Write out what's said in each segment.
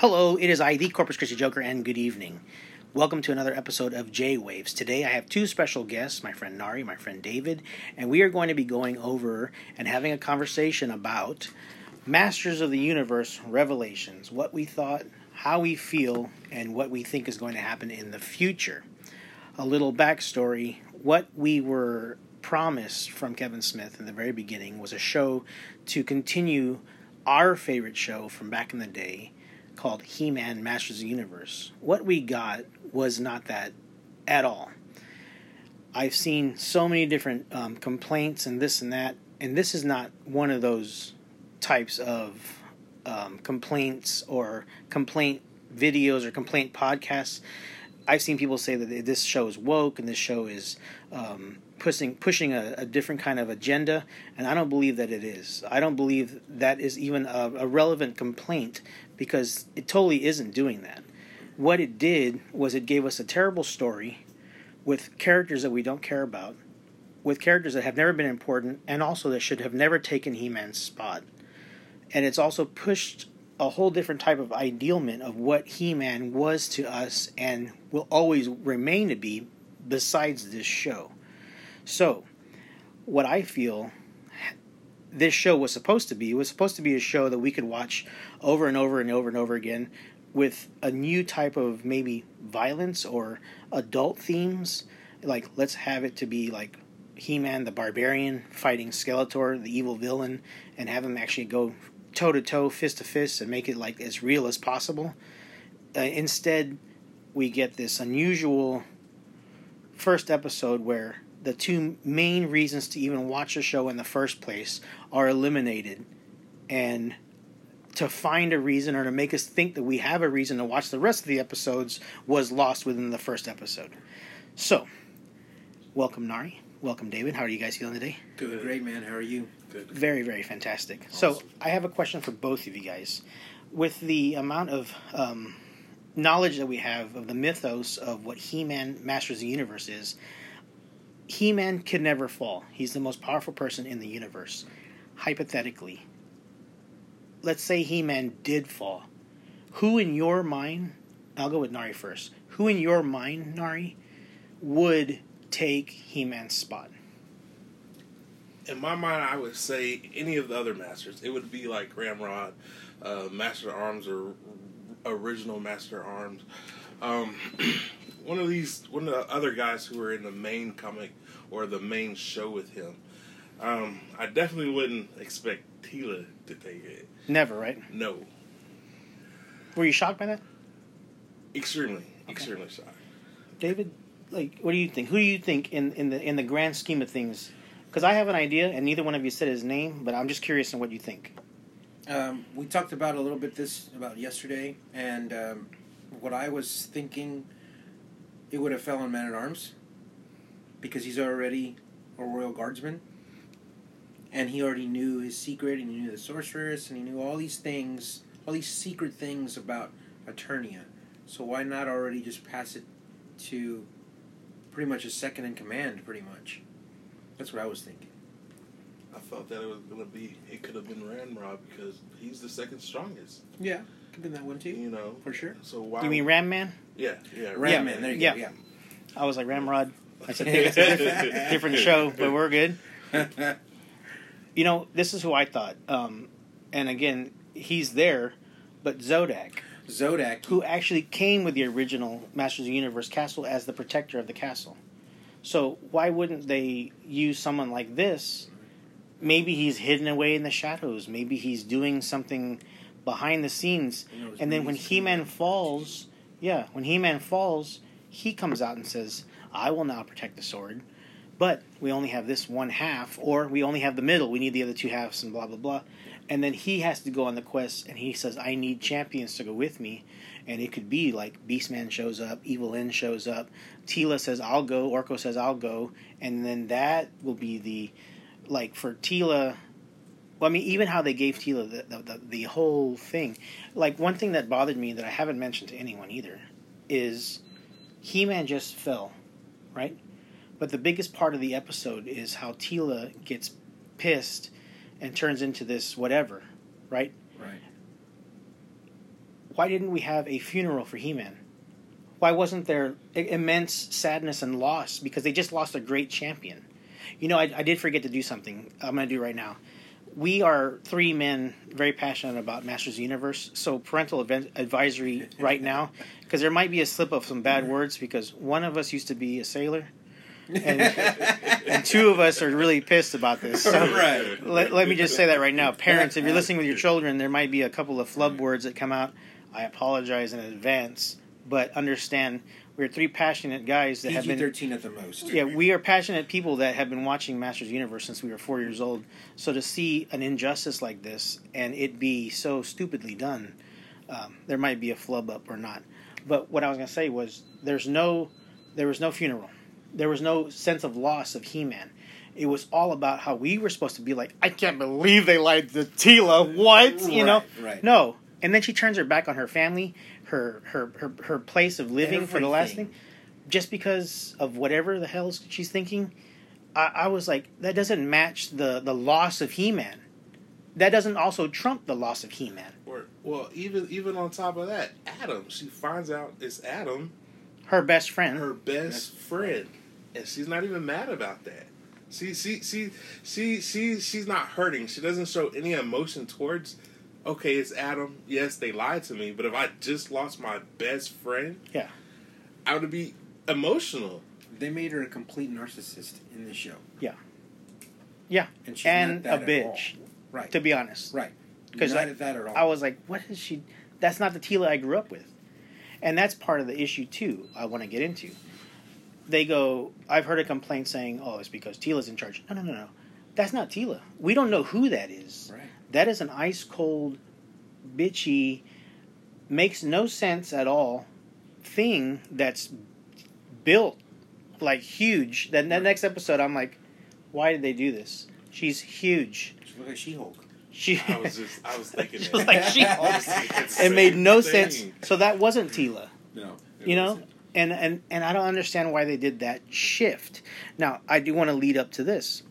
Hello, it is I, the Corpus Christi Joker, and good evening. Welcome to another episode of J Waves. Today I have two special guests, my friend Nari, my friend David, and we are going to be going over and having a conversation about Masters of the Universe Revelations, what we thought, how we feel, and what we think is going to happen in the future. A little backstory what we were promised from Kevin Smith in the very beginning was a show to continue our favorite show from back in the day called He Man Masters of the Universe. What we got was not that at all. I've seen so many different um, complaints and this and that, and this is not one of those types of um, complaints or complaint videos or complaint podcasts. I've seen people say that this show is woke and this show is um, pushing pushing a, a, different kind of agenda, and I don't believe that it is. I don't believe that is even a, a relevant complaint because it totally isn't doing that. What it did was it gave us a terrible story with characters that we don't care about, with characters that have never been important, and also that should have never taken He Man's spot. And it's also pushed a whole different type of idealment of what He Man was to us and will always remain to be besides this show. So, what I feel this show was supposed to be was supposed to be a show that we could watch over and over and over and over again with a new type of maybe violence or adult themes. Like let's have it to be like he-man the barbarian fighting skeletor the evil villain and have him actually go toe to toe fist to fist and make it like as real as possible. Uh, instead we get this unusual first episode where the two main reasons to even watch a show in the first place are eliminated and to find a reason or to make us think that we have a reason to watch the rest of the episodes was lost within the first episode. So, welcome Nari. Welcome David. How are you guys feeling today? Doing great, man. How are you? Good. Very, very fantastic. Awesome. So, I have a question for both of you guys. With the amount of um, knowledge that we have of the mythos of what He Man Masters of the Universe is, he Man can never fall. He's the most powerful person in the universe. Hypothetically, let's say He Man did fall. Who in your mind, I'll go with Nari first, who in your mind, Nari, would take He Man's spot? In my mind, I would say any of the other masters. It would be like Ramrod, uh, Master Arms, or original Master Arms. Um, one of these, one of the other guys who were in the main comic or the main show with him. Um, I definitely wouldn't expect Teela to take it. Never, right? No. Were you shocked by that? Extremely, okay. extremely shocked. David, like, what do you think? Who do you think in in the in the grand scheme of things? Because I have an idea, and neither one of you said his name, but I'm just curious on what you think. Um, we talked about a little bit this about yesterday, and um, what I was thinking, it would have fell on Man at Arms because he's already a royal guardsman, and he already knew his secret, and he knew the sorceress, and he knew all these things, all these secret things about Eternia. So why not already just pass it to pretty much a second in command, pretty much? That's what I was thinking. I thought that it was gonna be. It could have been Ramrod because he's the second strongest. Yeah, could have been that one too. You know, for sure. So why? You mean Ram Man? Yeah, yeah, Ram yeah. Man. There you yeah. go. Yeah. I was like Ramrod. I said it's a different, different show, but we're good. You know, this is who I thought. Um, and again, he's there, but Zodak. Zodak. Who actually came with the original Masters of the Universe castle as the protector of the castle. So why wouldn't they use someone like this? Maybe he's hidden away in the shadows. Maybe he's doing something behind the scenes. And then when He Man falls, yeah, when He Man falls, he comes out and says, I will now protect the sword, but we only have this one half, or we only have the middle. We need the other two halves, and blah blah blah. And then he has to go on the quest, and he says, "I need champions to go with me." And it could be like Beastman shows up, Evil-Lyn shows up, Teela says, "I'll go," Orko says, "I'll go," and then that will be the like for Teela. Well, I mean, even how they gave Teela the, the, the, the whole thing. Like, one thing that bothered me that I haven't mentioned to anyone either is He Man just fell right? But the biggest part of the episode is how Teela gets pissed and turns into this whatever, right? Right. why didn't we have a funeral for He-Man? Why wasn't there immense sadness and loss because they just lost a great champion? You know, I, I did forget to do something. I'm going to do right now. We are three men very passionate about Masters of the Universe, so parental advisory right now, because there might be a slip of some bad words because one of us used to be a sailor, and, and two of us are really pissed about this. So Right. let, let me just say that right now. Parents, if you're listening with your children, there might be a couple of flub words that come out. I apologize in advance, but understand we're three passionate guys that have PG been thirteen at the most. yeah, we are passionate people that have been watching Masters Universe since we were four years old. So to see an injustice like this and it be so stupidly done, um, there might be a flub up or not. But what I was going to say was there's no, there was no funeral, there was no sense of loss of He-Man. It was all about how we were supposed to be like, I can't believe they lied to Teela. What you know? Right, right. No. And then she turns her back on her family, her her her, her place of living for the last thing just because of whatever the hell she's thinking, I, I was like, that doesn't match the, the loss of He Man. That doesn't also trump the loss of He Man. Or, well, even even on top of that, Adam. She finds out it's Adam, Her best friend. her best friend, and she's not even mad about that. See, see, see, she, she, she's not hurting. She doesn't show any emotion towards. Okay, it's Adam. Yes, they lied to me, but if I just lost my best friend, Yeah. I would be emotional. They made her a complete narcissist in the show. Yeah. And she's And not a that at bitch, Right. to be honest. Right. 'Cause not I- at that at all. I was like, what is she? That's not the Teela I grew up with. And that's part of the issue, too, I want to get into. They go, I've heard a complaint saying, oh, it's because Teela's in charge. No, no, no, no. That's not Teela. We don't know who that is. right. That is an ice cold, bitchy, makes no sense at all thing that's built like huge. Then the next episode, I'm like, why did they do this? She's huge. She looked like She-Hulk. She, I was just, I was thinking she that. was like she. I was thinking the It made no thing. sense. So that wasn't Teela. No. You know, and and and I don't understand why they did that shift. Now, I do want to lead up to this.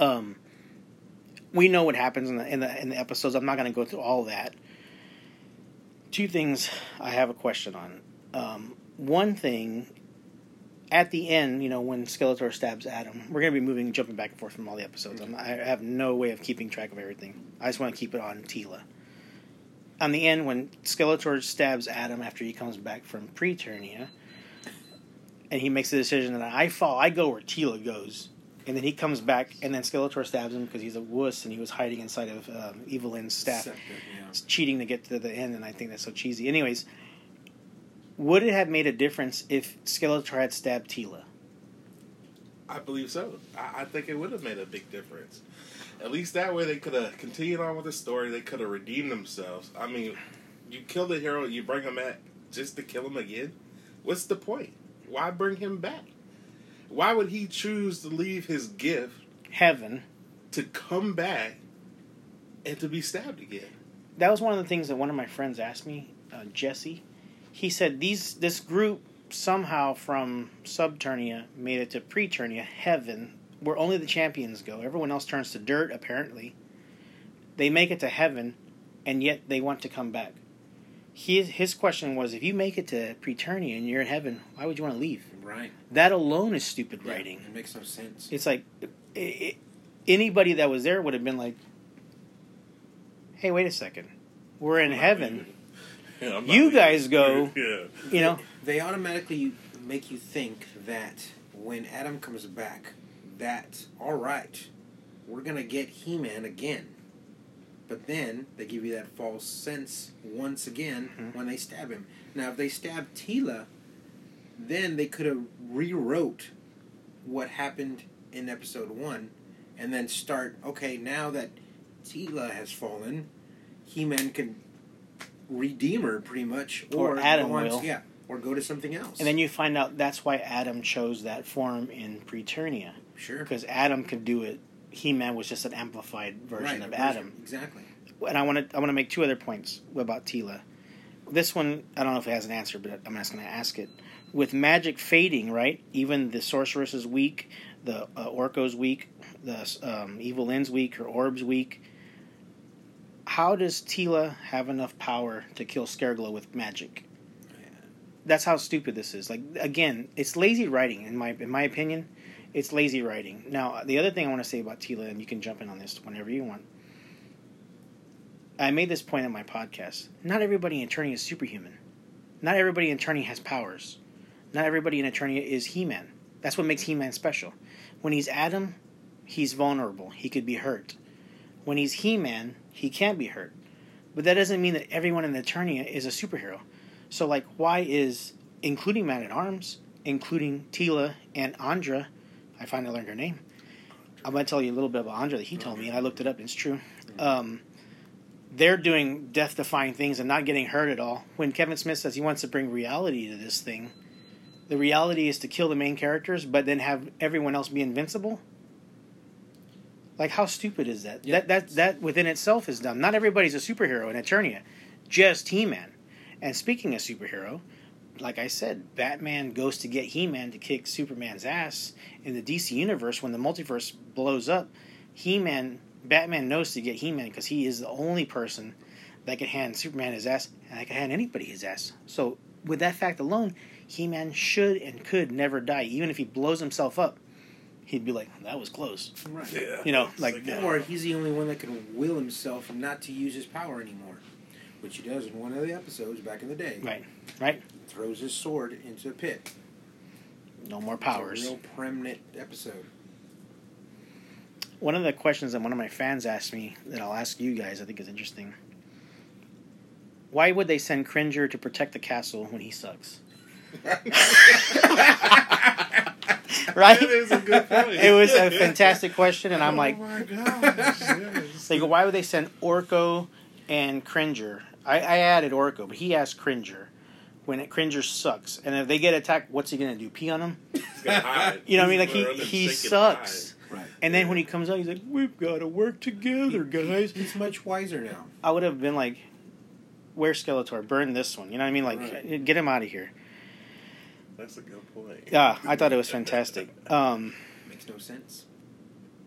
Um, we know what happens in the in the in the episodes. I'm not going to go through all that. Two things I have a question on. Um, one thing, at the end, you know, when Skeletor stabs Adam, we're going to be moving, jumping back and forth from all the episodes. I have no way of keeping track of everything. I just want to keep it on Teela on the end when Skeletor stabs Adam after he comes back from Preternia, and he makes the decision that I fall, I go where Teela goes, and then he comes back, and then Skeletor stabs him because he's a wuss and he was hiding inside of um, Evil-Lyn's staff, yeah. cheating to get to the end, and I think that's so cheesy. Anyways, would it have made a difference if Skeletor had stabbed Teela? I believe so. I, I think it would have made a big difference. At least that way they could have continued on with the story. They could have redeemed themselves. I mean, you kill the hero, you bring him back just to kill him again. What's the point? Why bring him back? Why would he choose to leave his gift Heaven. to come back and to be stabbed again? that was one of the things that one of my friends asked me, uh, Jesse. He said these this group somehow from Subternia made it to Preternia, heaven, where only the champions go. Everyone else turns to dirt. Apparently, they make it to heaven, and yet they want to come back. His his question was, if you make it to Preternia and you're in heaven, why would you want to leave? Right. That alone is stupid Yeah, writing. It makes no sense. It's like i i anybody that was there would have been like, "Hey, wait a second, we're in heaven." I'm not You guys go. Yeah. You know, They automatically make you think that when Adam comes back, that all right, we're gonna get He-Man again. But then they give you that false sense once again Mhm. when they stab him. Now, if they stab Teela, then they could have rewrote what happened in episode one, and then start. Okay, now that Teela has fallen, He-Man can redeem her pretty much, Or or, Adam on, will. yeah, or go to something else. and then you find out that's why Adam chose that form in Preternia sure, because Adam could do it. He Man was just an amplified version right, of Adam. exactly. And I want to I want to make two other points about Teela. This one I don't know if it has an answer, but I'm just going to ask it. With magic fading, right? Even the sorceress is weak, the uh, Orko's weak, the um, Evil-Lyn's weak, her orb's weak. how does Teela have enough power to kill Scareglow with magic? That's how stupid this is. Like again, it's lazy writing in my in my opinion. It's lazy writing. Now, the other thing I want to say about Teela, and you can jump in on this whenever you want. I made this point in my podcast. Not everybody in Eternia is superhuman. Not everybody in Eternia has powers. Not everybody in Eternia is He Man. That's what makes He Man special. When he's Adam, he's vulnerable. He could be hurt. When he's He Man, he can't be hurt. But that doesn't mean that everyone in Eternia is a superhero. So, like, why is, including Man at Arms, including Teela and Andra, I finally learned her name. I'm going to tell you a little bit about Andra that he told me, and I looked it up, and it's true. Um, they're doing death defying things and not getting hurt at all. When Kevin Smith says he wants to bring reality to this thing, the reality is to kill the main characters, but then have everyone else be invincible. Like how stupid is that? Yeah. That that that within itself is dumb. Not everybody's a superhero in Eternia, just He Man. And speaking of superhero, like I said, Batman goes to get He Man to kick Superman's ass in the DC universe when the multiverse blows up. He Man, Batman knows to get He Man because he is the only person that can hand Superman his ass, and that can hand anybody his ass. So with that fact alone, He Man should and could never die, even if he blows himself up. He'd be like, "That was close." Right. Yeah. You know, It's like- Or he's the only one that can will himself not to use his power anymore, which he does in one of the episodes back in the day. Right, right. Throws his sword into a pit. No more It's powers. a real preeminent episode. One of the questions that one of my fans asked me that I'll ask you guys, I think is interesting. Why would they send Cringer to protect the castle when he sucks? Right? That is a good point. It was a fantastic question, and I'm oh like, my gosh. yes. they go, why would they send Orko and Cringer? I, I added Orko, but he asked Cringer when it, Cringer sucks, and if they get attacked, what's he gonna do? Pee on them? He's. You know what I mean? Like he gonna run and he shake and sucks. Right. And then when he comes out, he's like, "We've got to work together, guys." He's much wiser now. I would have been like, "Where's Skeletor? Burn this one." You know what I mean? Like, Right. get him out of here. That's a good point. Yeah, I thought it was fantastic. Um, Makes no sense.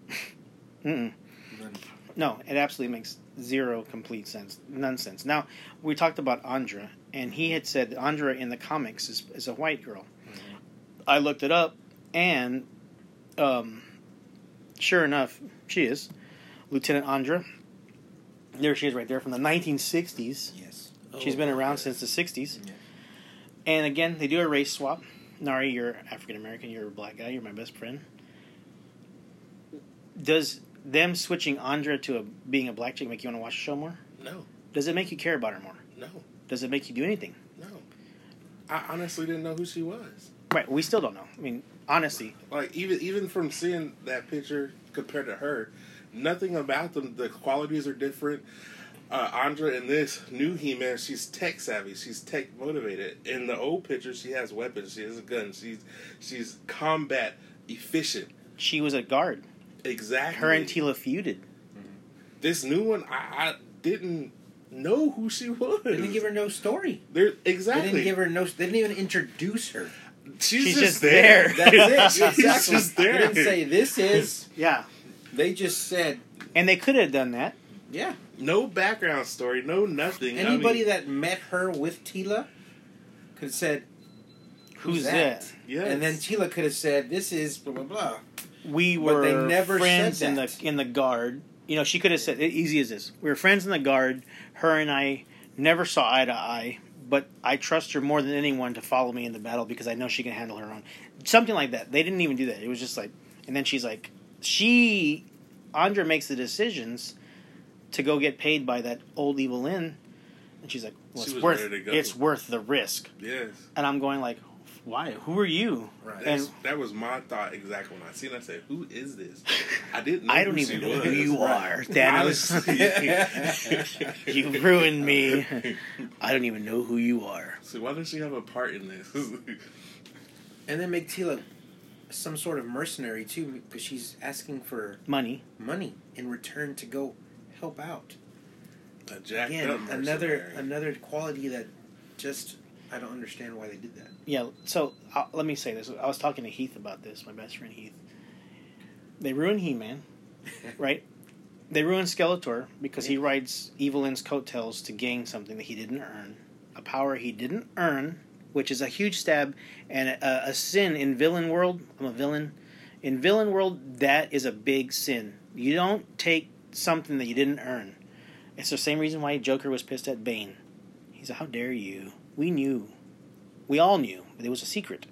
mm-mm. No, it absolutely makes zero complete sense, nonsense. Now, we talked about Andra, and he had said that Andra in the comics is, is a white girl. I looked it up, and um, sure enough, she is Lieutenant Andra. There she is, right there from the 1960s. Yes. She's Oh, been around yeah. since the 60s. Yeah. And again, they do a race swap. Nari, you're African American, you're a black guy, you're my best friend. Does them switching Andra to a, being a black chick make you want to watch the show more? No, Does it make you care about her more? no, Does it make you do anything? no. I honestly didn't know who she was. Right, we still don't know. I mean, honestly, Like even even from seeing that picture compared to her, nothing about them. The qualities are different. Uh, Andra in this new He-Man, she's tech savvy. She's tech motivated. In the old picture, she has weapons. She has a gun. She's she's combat efficient. she was a guard. Exactly. Her and Teela feuded. Mm-hmm. This new one, I, I didn't know who she was. They didn't give her no story. There, They exactly. didn't give her no. They didn't even introduce her. She's, She's just, just there. there. That's it. She's Exactly. just They didn't say this is. Yeah. They just said, And they could have done that. yeah. No background story. No nothing. I Anybody mean, that met her with Teela could have said, Who's that? that? Yes. And then Teela could have said, this is blah, blah, blah. We were they never friends said in the in the guard. You know, she could have said easy as this. We were friends in the guard. Her and I never saw eye to eye, but I trust her more than anyone to follow me in the battle because I know she can handle her own. Something like that. They didn't even do that. It was just like, and then she's like, she, Andra makes the decisions to go get paid by that old Evil-Lyn, and she's like, well, She it's worth ready to go. it's worth the risk. Yes. And I'm going like, why? Who are you? Right. That's, And that was my thought exactly when I seen. it. I said, "Who is this?" I didn't. Know I don't who even she know was. who you are, Thanos. You ruined me. I don't even know who you are. So why does she have a part in this? And then make Teela some sort of mercenary, too, because she's asking for Money. money in return to go help out. a jacked Again, up another another quality that just I don't understand why they did that. Yeah. So uh, let me say this. I was talking to Heath about this. My best friend Heath. They ruined He Man, right? they ruined Skeletor because he rides Evil-Lyn's coattails to gain something that he didn't earn, a power he didn't earn, which is a huge stab and a, a sin in villain world. I'm a villain. In villain world, that is a big sin. You don't take something that you didn't earn. It's the same reason why Joker was pissed at Bane. He's like, "How dare you? We knew, we all knew, but it was a secret."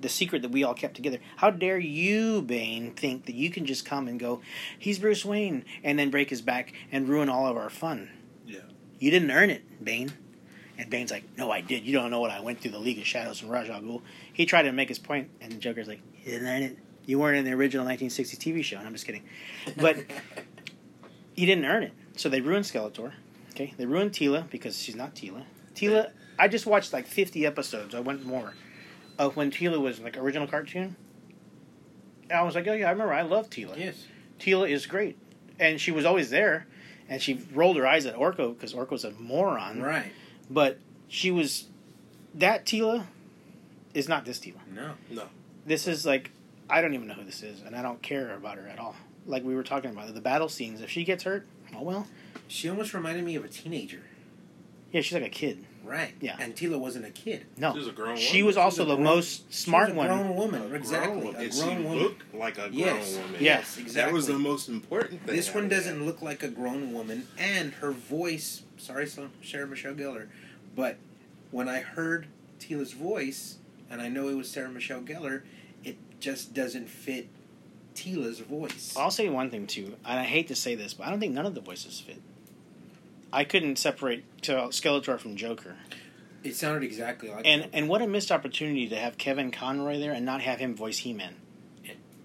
the secret that we all kept together. How dare you, Bane, think that you can just come and go, he's Bruce Wayne, and then break his back and ruin all of our fun? Yeah. You didn't earn it, Bane. And Bane's like, no, I did. You don't know what I went through the League of Shadows and Ra's al Ghul. He tried to make his point, and the Joker's like, you didn't earn it. You weren't in the original 1960s TV show. And I'm just kidding. But he didn't earn it. So they ruined Skeletor. Okay, they ruined Teela because she's not Teela. Teela, I just watched like 50 episodes. I went more of when Teela was like original cartoon. And I was like, oh yeah, I remember. I love Teela. Yes. Teela is great, and she was always there, and she rolled her eyes at Orko because Orko's a moron. Right. But she was that Teela is not this Teela. No. No. This is like I don't even know who this is, and I don't care about her at all. Like we were talking about the battle scenes. If she gets hurt, oh well. She almost reminded me of a teenager. Yeah, she's like a kid. Right. Yeah. And Teela wasn't a kid. No, She was a grown she woman. She was also a the grown- most smart she was a one. grown woman. A exactly. grown. A And grown she woman. looked like a grown Yes. woman. Yes, exactly. That was the most important thing. This out one doesn't look like a grown woman, and her voice. Sorry, Sarah Michelle Gellar, but when I heard Teela's voice, and I know it was Sarah Michelle Gellar, it just doesn't fit Teela's voice. I'll say one thing too, and I hate to say this, but I don't think none of the voices fit. I couldn't separate Skeletor from Joker. It sounded exactly like And him. and what a missed opportunity to have Kevin Conroy there and not have him voice He Man.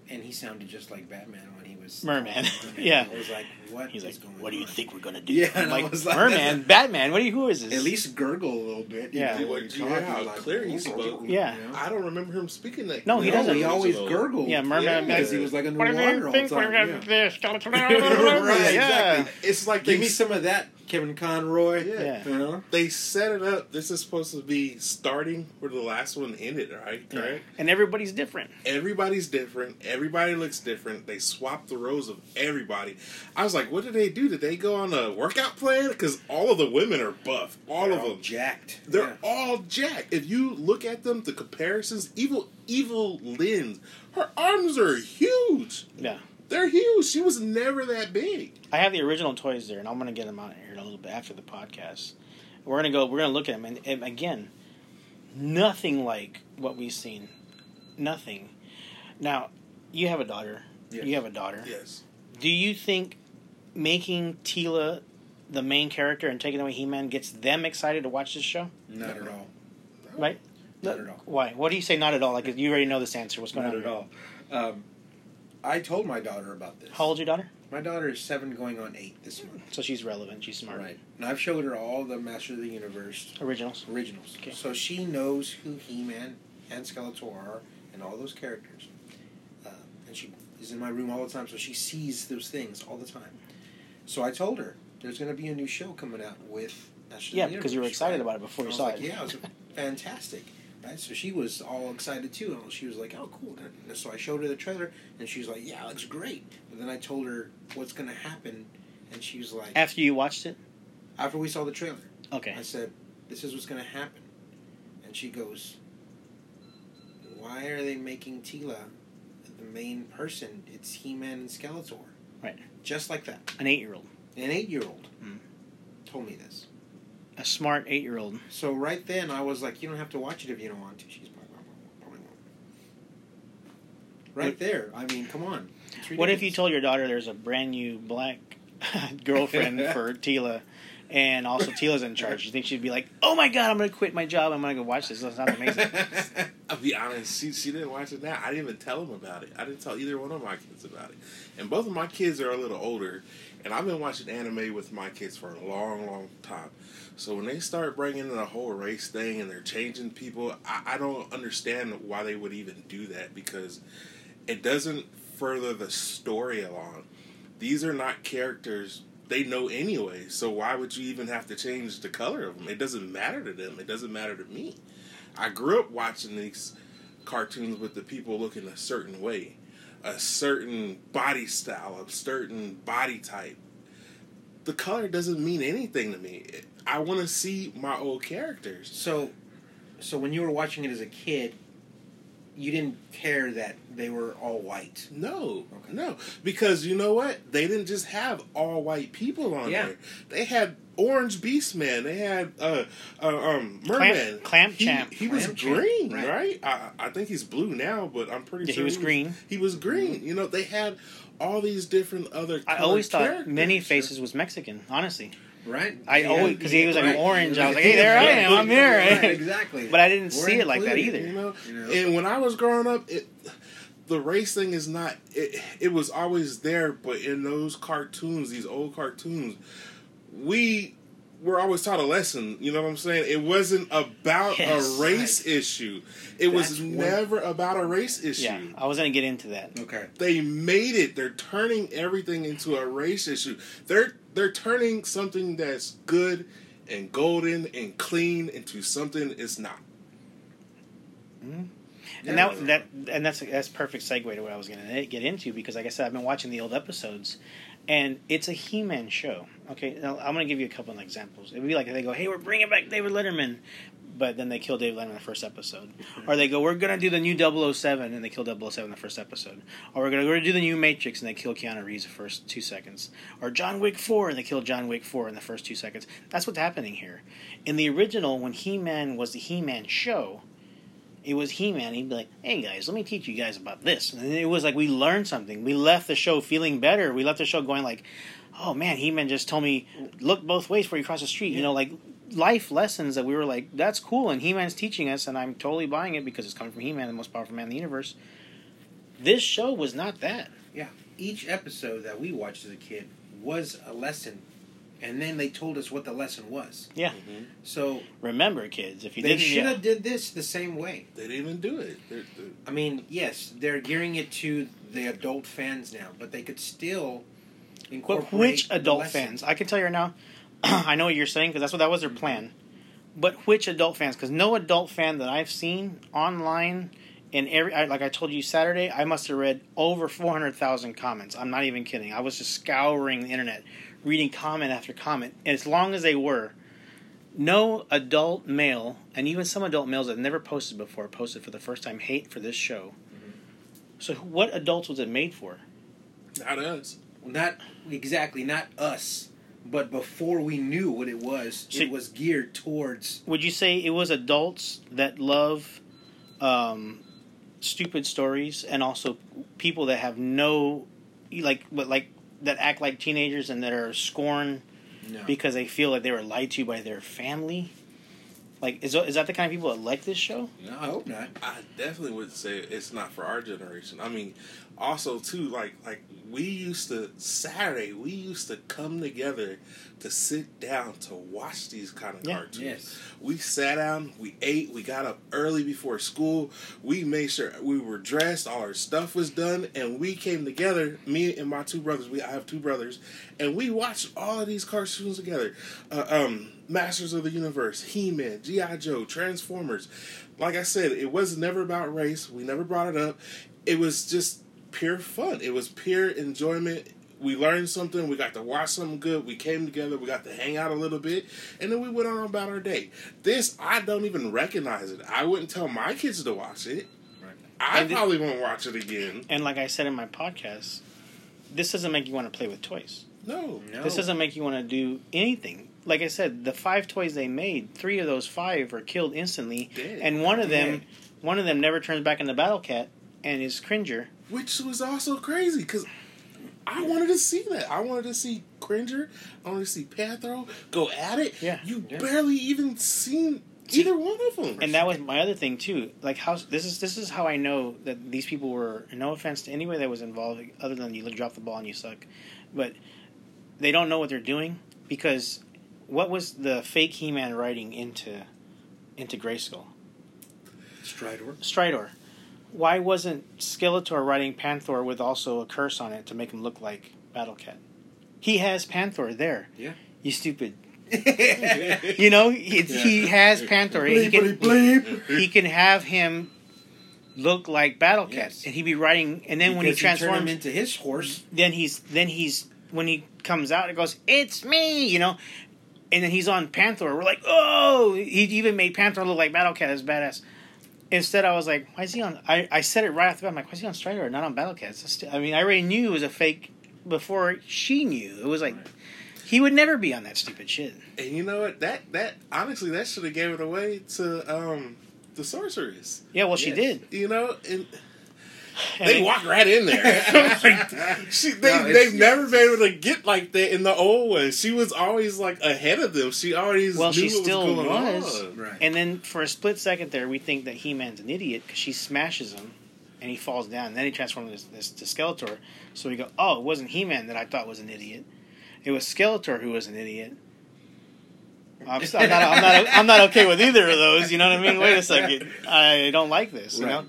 and he sounded just like Batman when he was Merman. Yeah. I was like, what? He's is like, going "What do you think we're gonna do?" Yeah, I'm and I like, was like- Merman, Batman. What do you? Who is this? At least gurgle a little bit. you Yeah. know, when Yeah, you're talking, how like, clear he spoke. Yeah. you know? I don't remember him speaking that. No, he No, doesn't. He always Original. gurgled. Yeah, Merman- because he was like What do you underwater all the think we're time. gonna Yeah. do? This Skeletor. Right, yeah. exactly. It's like Give me some of that, Kevin Conroy. Yeah. You know? They set it up. This is supposed to be starting where the last one ended, right? Yeah. Correct. And everybody's different. Everybody's different. Everybody looks different. They swapped the roles of everybody. I was like, what did they do? Did they go on a workout plan? Because all of the women are buff. All They're of them. jacked. They're Yeah. all jacked. If you look at them, the comparisons, evil, evil Lynn, her arms are huge. Yeah. They're huge. She was never that big. I have the original toys there, and I'm gonna get them out here in a little bit after the podcast. We're gonna go. We're gonna look at them, and, and again, nothing like what we've seen. Nothing. Now, you have a daughter. Yes. You have a daughter. Yes. Do you think making Teela the main character and taking away He-Man gets them excited to watch this show? Not at all. Right? Not at all. Why? What do you say? Not at all. Like you already know this answer. What's going Not on? Not at all. Um, I told my daughter about this. How old's your daughter? My daughter is seven, going on eight this month. So she's relevant. She's smart. Right. And I've showed her all the Master of the Universe Originals. originals. Okay. So she knows who He-Man and Skeletor are and all those characters. Uh, and she is in my room all the time, so she sees those things all the time. So I told her there's going to be a new show coming out with Master Yeah, of the because you were excited right? about it before I you saw like, it. Yeah, it was fantastic. Right, so she was all excited too. And she was like, "Oh, cool!" And so I showed her the trailer, and she was like, "Yeah, it looks great." But then I told her what's going to happen, and she was like, After you watched it. after we saw the trailer, Okay. I said, "This is what's going to happen," and she goes, "Why are they making Teela the main person? It's He-Man and Skeletor." Right. Just like that. An eight-year-old. An eight-year-old Hmm. told me this. A smart eight-year-old. So right then, I was like, "You don't have to watch it if you don't want to." She's probably, won't. Right there. I mean, come on. What if you told your daughter there's a brand new black girlfriend for Teela, and also Teela's in charge? You think she'd be like, "Oh my god, I'm gonna quit my job. I'm gonna go watch this. This sounds amazing." I'll be honest, she, she didn't watch it now. I didn't even tell them about it. I didn't tell either one of my kids about it. And both of my kids are a little older, and I've been watching anime with my kids for a long, long time. So when they start bringing in the whole race thing and they're changing people, I, I don't understand why they would even do that because it doesn't further the story along. These are not characters they know anyway, so why would you even have to change the color of them? It doesn't matter to them. It doesn't matter to me. I grew up watching these cartoons with the people looking a certain way. a certain body style, a certain body type, the color doesn't mean anything to me. I want to see my old characters. So, so when you were watching it as a kid, you didn't care that they were all white. No, Okay. no, because you know what? They didn't just have all white people on Yeah. there. They had Orange Beast Man. They had uh, uh um Merman. Clamp he, Champ. He was Clamp Champ, green, right. right? I, I think he's blue now, but I'm pretty Yeah, he sure was green. He was green. You know, they had all these different other. I always thought characters. Many Faces was Mexican. Honestly, Right? I Yeah. always- 'cause he was like Right. orange, I was like, hey, there I am, I'm here. Right, exactly. but I didn't We're see it like that either. You know? You know? and when I was growing up, it the race thing is not. It, it was always there, but in those cartoons, these old cartoons, we were always taught a lesson. You know what I'm saying? It wasn't about Yes. a race issue. It was That's what- never about a race issue. Yeah, I was gonna get into that. Okay. They made it. They're turning everything into a race issue. They're they're turning something that's good and golden and clean into something it's not. And that that and that's that's perfect segue to what I was going to get into because, like I said, I've been watching the old episodes, and it's a He-Man show. Okay, now I'm going to give you a couple of examples. It'd be like they go, "Hey, we're bringing back David Letterman," but then they kill David Letterman in the first episode, or they go, "We're going to do the new 007," and they kill 007 in the first episode, or we're going to do the new Matrix and they kill Keanu Reeves in the first two seconds, or John Wick 4 and they kill John Wick 4 in the first two seconds. That's what's happening here. In the original, when He-Man was the He-Man show it was He Man. He'd be like, "Hey guys, let me teach you guys about this." And it was like we learned something. We left the show feeling better. We left the show going like, "Oh man, He Man just told me look both ways before you cross the street." You know, like life lessons that we were like, "That's cool." And He Man's teaching us, and I'm totally buying it because it's coming from He Man, the most powerful man in the universe. This show was not that. Yeah. Each episode that we watched as a kid was a lesson, and then they told us what the lesson was. Yeah. Mm-hmm. So Remember, kids, if you they didn't, should yeah. have did this the same way. They didn't even do it. They're, they're, I mean, yes, they're gearing it to the adult fans now, but they could still incorporate. But which adult fans? I can tell you right now. I know what you're saying because that's what that was their plan. But which adult fans? Because no adult fan that I've seen online in every I, like I told you Saturday, I must have read over four hundred thousand comments. I'm not even kidding. I was just scouring the internet, reading comment after comment, and as long as they were, no adult male, and even some adult males that never posted before posted for the first time hate for this show. Mm-hmm. So what adults was it made for? not us. Not exactly, not us, but before we knew what it was, See- it was geared towards. would you say it was adults that love um, stupid stories and also people that have no like what like that act like teenagers and that are scorned No. because they feel like they were lied to by their family like is, is that the kind of people that like this show no, I hope not. I definitely would say it's not for our generation. I mean, also too, like like we used to Saturday, we used to come together to sit down to watch these kind of Yeah. cartoons. Yes. We sat down, we ate, we got up early before school. We made sure we were dressed, all our stuff was done, and we came together. Me and my two brothers. We I have two brothers, and we watched all of these cartoons together. Uh, um, Masters of the Universe, He Man, GI Joe, Transformers. Like I said, it was never about race. We never brought it up. It was just pure fun. It was pure enjoyment. We learned something. We got to watch something good. We came together. We got to hang out a little bit, and then we went on about our day. This I don't even recognize it. I wouldn't tell my kids to watch it. Right. I And it- probably won't watch it again. and like i said in my podcast this doesn't make you want to play with toys No. No. this doesn't make you want to do anything like i said the five toys they made three of those five were killed instantly Dead. and one of them one of them never turns back into battle cat and is cringer Which was also crazy because I wanted to see that. I wanted to see Cringer. I wanted to see Panthro go at it. Yeah. You Yeah. barely even seen either one of them. and that was my other thing too like how this is this is how i know that these people were no offense to anybody that was involved other than you drop the ball and you suck but they don't know what they're doing because what was the fake he-man writing into into grayskull Stridor. stridor why wasn't skeletor riding panther with also a curse on it to make him look like battle cat he has panther there Yeah. you stupid you know he, he has panther he can, bleep. he can have him look like Battle Cat, Yes. and he'd be riding. And then when he Because turned transforms, him into his horse, then he's then he's when he comes out, it goes, "It's me," you know. And then he's on Panther. We're like, "Oh!" He even made Panther look like Battle Cat. It's badass. Instead, I was like, "Why is he on?" I, I said it right off the bat. I'm like, "Why is he on Stridor, not on Battle Cat?" It's I mean, I already knew it was a fake before she knew. It was like he would never be on that stupid shit. And you know what? That that honestly, that should have gave it away to um the sorceress. Yeah, well, she did. You know, And they then- walk right in there. like, she, they, no, they've never been able to get like that in the old one. She was always like ahead of them. She always Well, knew she what still was going was. on. right? And then for a split second there, we think that He Man's an idiot because she smashes him and he falls down. And then he transforms this, this to Skeletor. So we go, oh, it wasn't He Man that I thought was an idiot. It was Skeletor who was an idiot. I'm, s- I'm not, I'm, not, I'm not okay with either of those. You know what I mean? Wait a second. I don't like this. You know?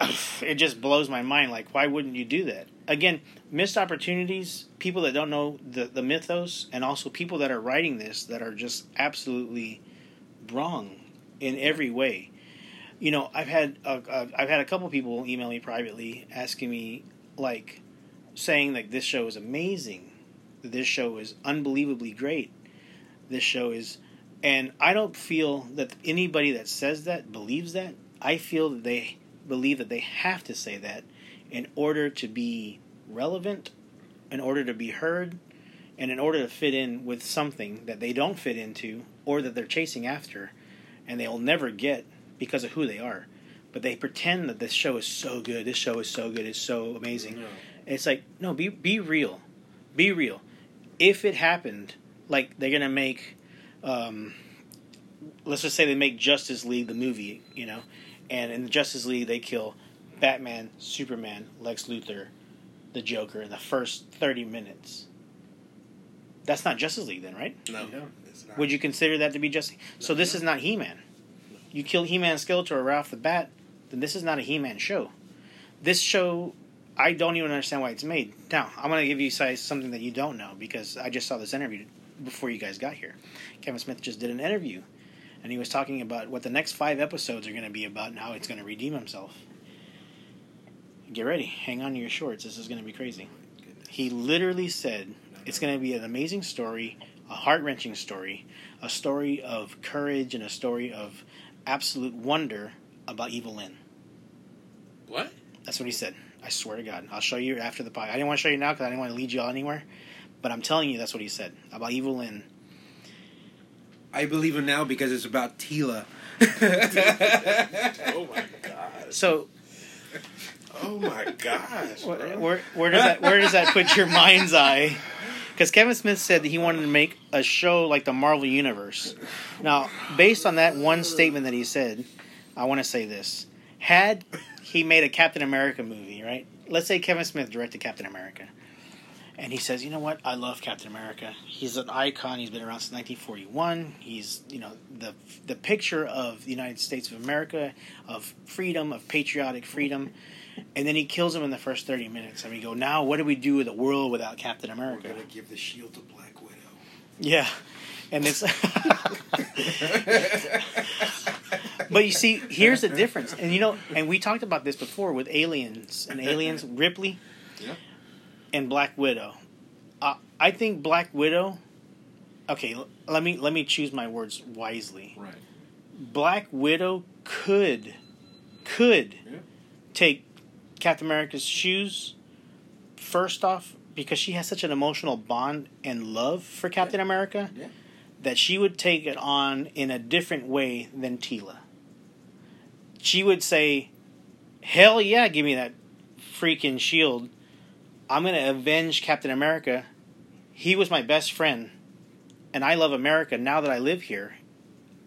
It just blows my mind. Like, why wouldn't you do that? Again, missed opportunities. People that don't know the the mythos, and also people that are writing this that are just absolutely wrong in every way. You know, I've had a, a, I've had a couple people email me privately asking me, like, saying like this show is amazing, this show is unbelievably great, this show is, and I don't feel that anybody that says that believes that. I feel that they believe that they have to say that in order to be relevant, in order to be heard, and in order to fit in with something that they don't fit into or that they're chasing after and they'll never get because of who they are. But they pretend that this show is so good, this show is so good, it's so amazing. No. It's like, no, be be real. Be real. If it happened, like they're gonna make um, let's just say they make Justice League the movie, you know, and in the Justice League they kill Batman, Superman, Lex Luthor, the Joker in the first thirty minutes. That's not Justice League, then, right? No, No. it's not. Would you consider that to be Justice? So this is not He Man. You kill He Man, Skeletor right off the bat, then this is not a He Man show. This show, I don't even understand why it's made. Now I'm going to give you guys something that you don't know because I just saw this interview before you guys got here. Kevin Smith just did an interview, and he was talking about what the next five episodes are going to be about and how it's going to redeem himself. Get ready, hang on to your shorts. This is going to be crazy. He literally said it's going to be an amazing story, a heart wrenching story, a story of courage, and a story of absolute wonder about Evil Lynn. what? That's what he said. I swear to God. I'll show you after the pod. I didn't want to show you now because I didn't want to lead you all anywhere. But I'm telling you, that's what he said about Evil Lynn. I believe him now because it's about Tila. Oh my god. So Oh my gosh! where, where, where does that where does that put your mind's eye? Because Kevin Smith said that he wanted to make a show like the Marvel Universe. Now, based on that one statement that he said, I want to say this: Had he made a Captain America movie, right? Let's say Kevin Smith directed Captain America, and he says, "You know what? I love Captain America. He's an icon. He's been around since 1941. He's, you know, the the picture of the United States of America, of freedom, of patriotic freedom." And then he kills him in the first 30 minutes. And we go, now what do we do with a world without Captain America?" We're America? gonna give the shield to Black Widow. Yeah. And it's. but you see, here's the difference. And you know, and we talked about this before with Aliens and Aliens, Ripley Yeah. And Black Widow. Uh, I think Black Widow. Okay, l- let me let me choose my words wisely. Right. Black Widow could could Yeah. take Captain America's shoes first off because she has such an emotional bond and love for Captain America Yeah. that she would take it on in a different way than Teela. She would say, "Hell yeah, give me that freaking shield. I'm going to avenge Captain America. He was my best friend and I love America now that I live here.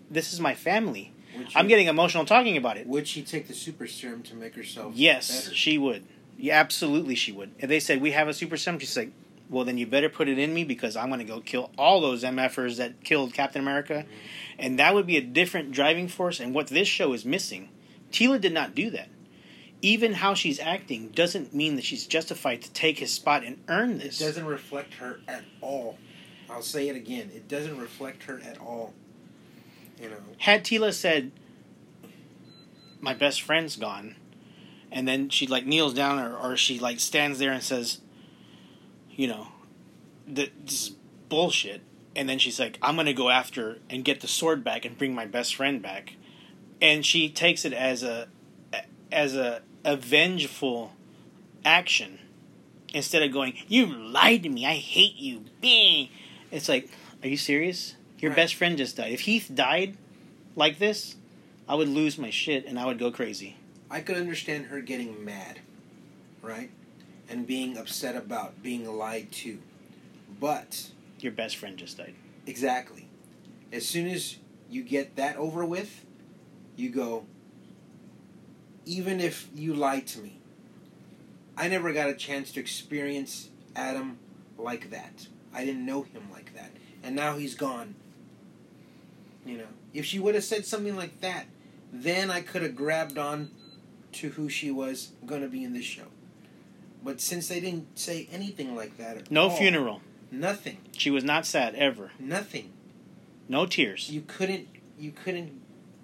This is my family." Would I'm getting emotional talking about it. Would she take the super serum to make herself? Yes, better? she would. Yeah, absolutely, she would. If they said we have a super serum, she's like, "Well, then you better put it in me because I'm going to go kill all those MFers that killed Captain America," mm-hmm. and that would be a different driving force. And what this show is missing, Teela did not do that. Even how she's acting doesn't mean that she's justified to take his spot and earn It this. doesn't reflect her at all. I'll say it again. It doesn't reflect her at all. You know. Had Teela said, my best friend's gone, and then she like kneels down or, or she like stands there and says, you know, this is bullshit. And then she's like, I'm gonna go after and get the sword back and bring my best friend back, and she takes it as a as a, a vengeful action instead of going, "You lied to me. I hate you." Bing. It's like, are you serious? Your Right. best friend just died. If Heath died like this, I would lose my shit and I would go crazy. I could understand her getting mad, right? And being upset about being lied to. But, Your best friend just died. exactly. As soon as you get that over with, you go, even if you lied to me, I never got a chance to experience Adam like that. I didn't know him like that. And now he's gone. You know, if she would have said something like that, then I could have grabbed on to who she was going to be in this show. But since they didn't say anything like that, at No all, funeral. nothing, She was not sad ever. nothing. No tears. You couldn't, you couldn't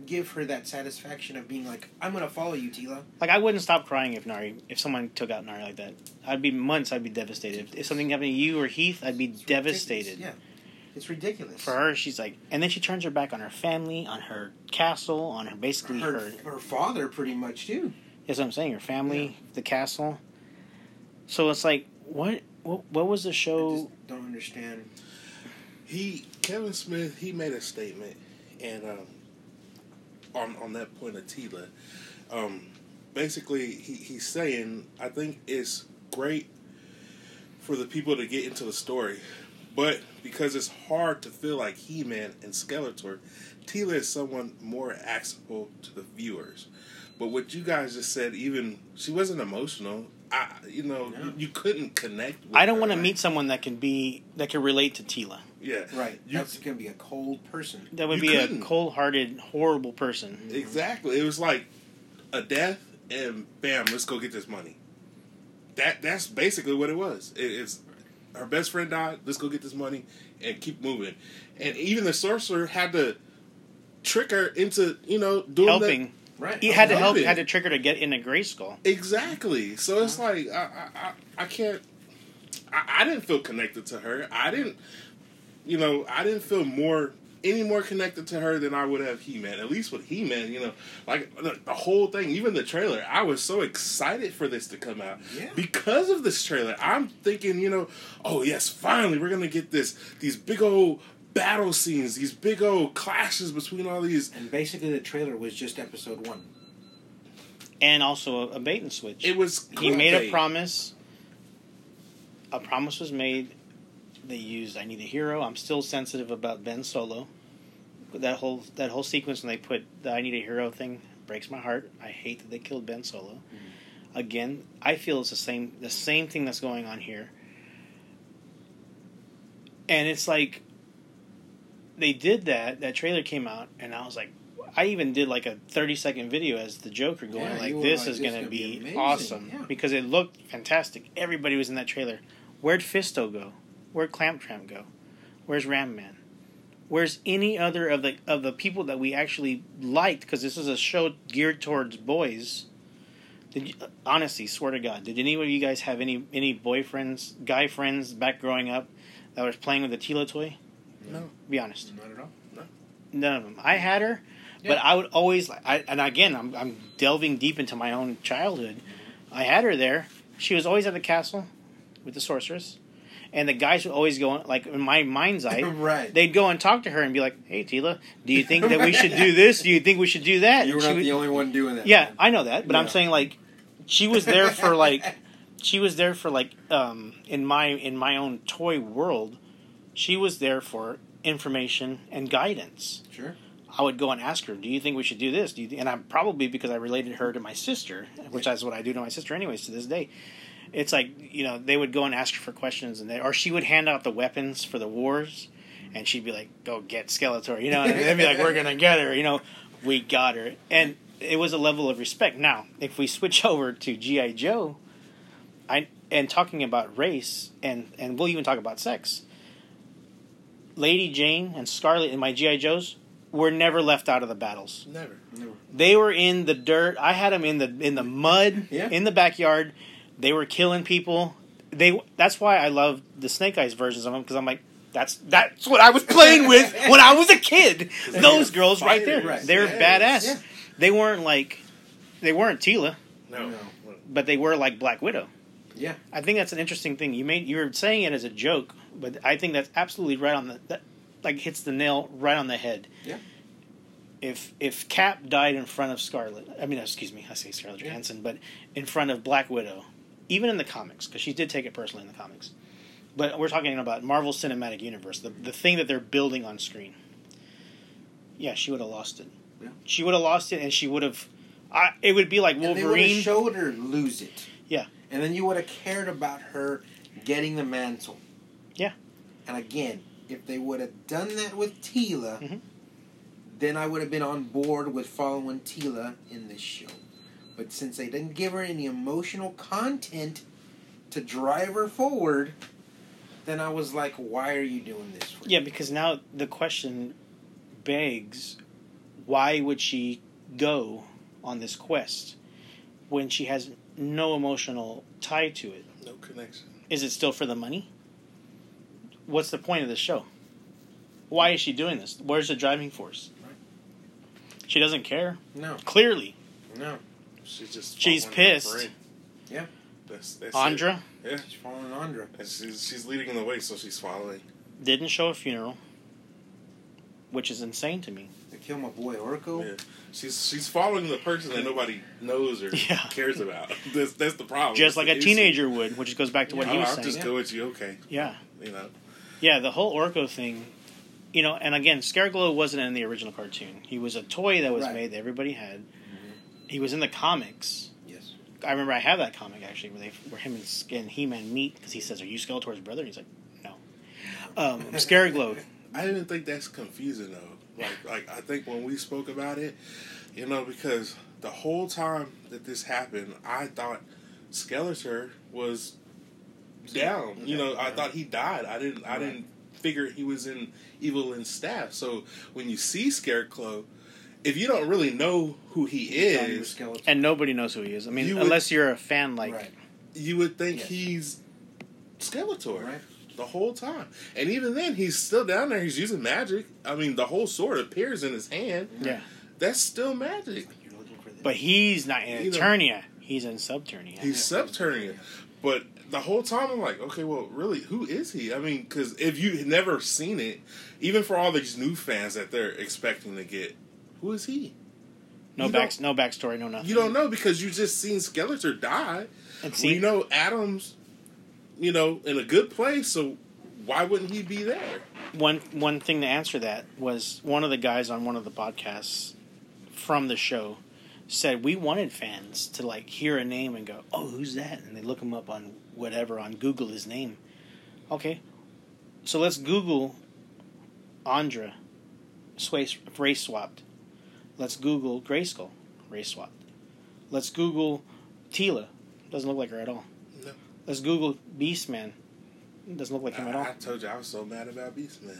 give her that satisfaction of being like, "I'm going to follow you, Teela." Like I wouldn't stop crying if Nari, if someone took out Nari like that. I'd be months. I'd be devastated. If, if something happened to you or Heath, I'd be It's devastated. ridiculous. Yeah, it's ridiculous. For her, she's like, and then she turns her back on her family, on her castle, on her basically her, her. her father, pretty much too. That's what I'm saying. Her family, the castle. So it's like, what? What, what was the I show? just don't understand. he Kevin Smith he made a statement and um, on on that point of Teela, um, basically he, he's saying I think it's great for the people to get into the story, but because it's hard to feel like He Man and Skeletor, Teela is someone more accessible to the viewers. But what you guys just said, even she wasn't emotional. I, you know, No. you, you couldn't connect. with I don't want to meet someone that can be that can relate to Teela. Yeah, Right, You- that's going to be a cold person. That would You be couldn't. a cold-hearted, horrible person. Mm-hmm. Exactly. It was like a death and bam, let's go get this money. That that's basically what it was. It, it's her best friend died. Let's go get this money and keep moving. And even the sorcerer had to trick her into you know doing that- Helping. Right. He had to help. Helping. Had to trick her to get into Grayskull. Exactly. So it's uh-huh. like I I, I, I can't. I, I didn't feel connected to her. I didn't. You know, I didn't feel more any more connected to her than I would have He Man. At least with He Man, you know, like the, the whole thing, even the trailer. I was so excited for this to come out Yeah. because of this trailer. I'm thinking, you know, oh yes, finally we're gonna get this these big old battle scenes, these big old clashes between all these. And basically, the trailer was just episode one. and also a, a bait and switch. It was he made a promise. A promise was made. They used "I Need a Hero." I'm still sensitive about Ben Solo. That whole that whole sequence when they put the "I Need a Hero" thing breaks my heart. I hate that they killed Ben Solo. Again, I feel it's the same the same thing that's going on here. And it's like they did that. That trailer came out, and I was like, I even did like a thirty second video as the Joker going Yeah, like, "This like, is going to be be, awesome" Yeah. because it looked fantastic. Everybody was in that trailer. Where'd Fisto go? Where'd Clamp Champ go? Where's Ram Man? Where's any other of the of the people that we actually liked? Because this is a show geared towards boys. Did you, honestly, swear to God, did any of you guys have any any boyfriends, guy friends back growing up that was playing with the Teela toy? No. Be honest, Not at all. none of them. I had her, but I would always. I, and again, I'm I'm delving deep into my own childhood. I had her there. She was always at the castle with the sorceress, and the guys would always go like in my mind's eye. right. They'd go and talk to her and be like, "Hey, Teela, do you think that we should do this? Do you think we should do that?" you were not would- the only one doing that. yeah, man. I know that, but I'm saying like she was there for like she was there for like um in my in my own toy world, she was there for information and guidance. Sure. I would go and ask her, "Do you think we should do this?" Do you th-? and I'm probably because I related her to my sister, which is what I do to my sister anyways to this day. It's like you know they would go and ask her for questions, and they, or she would hand out the weapons for the wars, and she'd be like, "Go get Skeletor," you know, and they'd be like, "We're gonna get her," you know, we got her, and it was a level of respect. Now, if we switch over to GI Joe, I and talking about race, and and we'll even talk about sex. Lady Jane and Scarlet in my GI Joes were never left out of the battles. Never. never. They were in the dirt. I had them in the in the mud Yeah. in the backyard. They were killing people. They that's why I love the Snake Eyes versions of them because I'm like that's that's what I was playing with when I was a kid. Those girls right there, Right. they're Yeah. badass. Yeah. They weren't like they weren't Teela, No. No. but they were like Black Widow. Yeah. I think that's an interesting thing. You made you were saying it as a joke, but I think that's absolutely right on the that like hits the nail right on the head. Yeah. If if Cap died in front of Scarlet, I mean, excuse me, I say Scarlett Yeah. Johansson, but in front of Black Widow, even in the comics, because she did take it personally in the comics. But we're talking about Marvel Cinematic Universe, the the thing that they're building on screen. Yeah, she would have lost it. Yeah. She would have lost it, and she would have. I, it would be like And Wolverine. have showed her lose it. Yeah. And then you would have cared about her getting the mantle. Yeah. And again, if they would have done that with Teela, Mhm. then I would have been on board with following Teela in this show. But since they didn't give her any emotional content to drive her forward, then I was like, why are you doing this? For Yeah, because now the question begs why would she go on this quest when she has no emotional tie to it? No connection. Is it still for the money? What's the point of this show? Why is she doing this? Where's the driving force? She doesn't care. No, Clearly. no. She's just. She's pissed. Yeah. That's, that's Andra It. Yeah. She's following Andra. And she's, she's leading the way, so she's following. didn't show a funeral, which is insane to me. They kill my boy Orko. Yeah. She's she's following the person that nobody knows or Yeah. cares about. That's, that's the problem. Just That's like a the issue. teenager would, which goes back to what Oh, he was I'll saying. just Yeah. go with you. Okay. Yeah. You know. Yeah, the whole Orko thing, you know, and again, Scareglow wasn't in the original cartoon. He was a toy that was Right. made that everybody had. He was in the comics. Yes. I remember I have that comic actually, where they where him and, and He Man meet because he says, "Are you Skeletor's brother?" And he's like, "No." Um. I didn't think that's confusing though. Like like I think when we spoke about it, you know, because the whole time that this happened, I thought Skeletor was down. You know, I thought he died. I didn't I didn't figure he was in Evil in staff. So when you see Scareglow, if you don't really know who he Thought he was is. And nobody knows who he is. I mean, You would- unless you're a fan like. right. you would think Yes. he's Skeletor. Right. the whole time. And even then, he's still down there. He's using magic. I mean, the whole sword appears in his hand. Yeah. That's still magic. You're looking for this. But he's not in Eternia. He's in Subternia. He's Yeah. Subterranean. But the whole time, I'm like, okay, well, really, who is he? I mean, because if you've never seen it, even for all these new fans that they're expecting to get, who is he? no you back, no backstory, no nothing. You don't know because you just seen Skeletor die. And We see, know Adam's, you know, in a good place, so why wouldn't he be there? one one thing to answer that was one of the guys on one of the podcasts from the show said we wanted fans to like hear a name and go, "Oh, who's that?" and they look him up on whatever on Google his name. Okay, so let's Google Andra, race swapped. Let's Google Grayskull, race swapped. Let's Google Teela. Doesn't look like her at all. No. Let's Google Beastman. Doesn't look like him at all. I, I told you I was so mad about Beastman.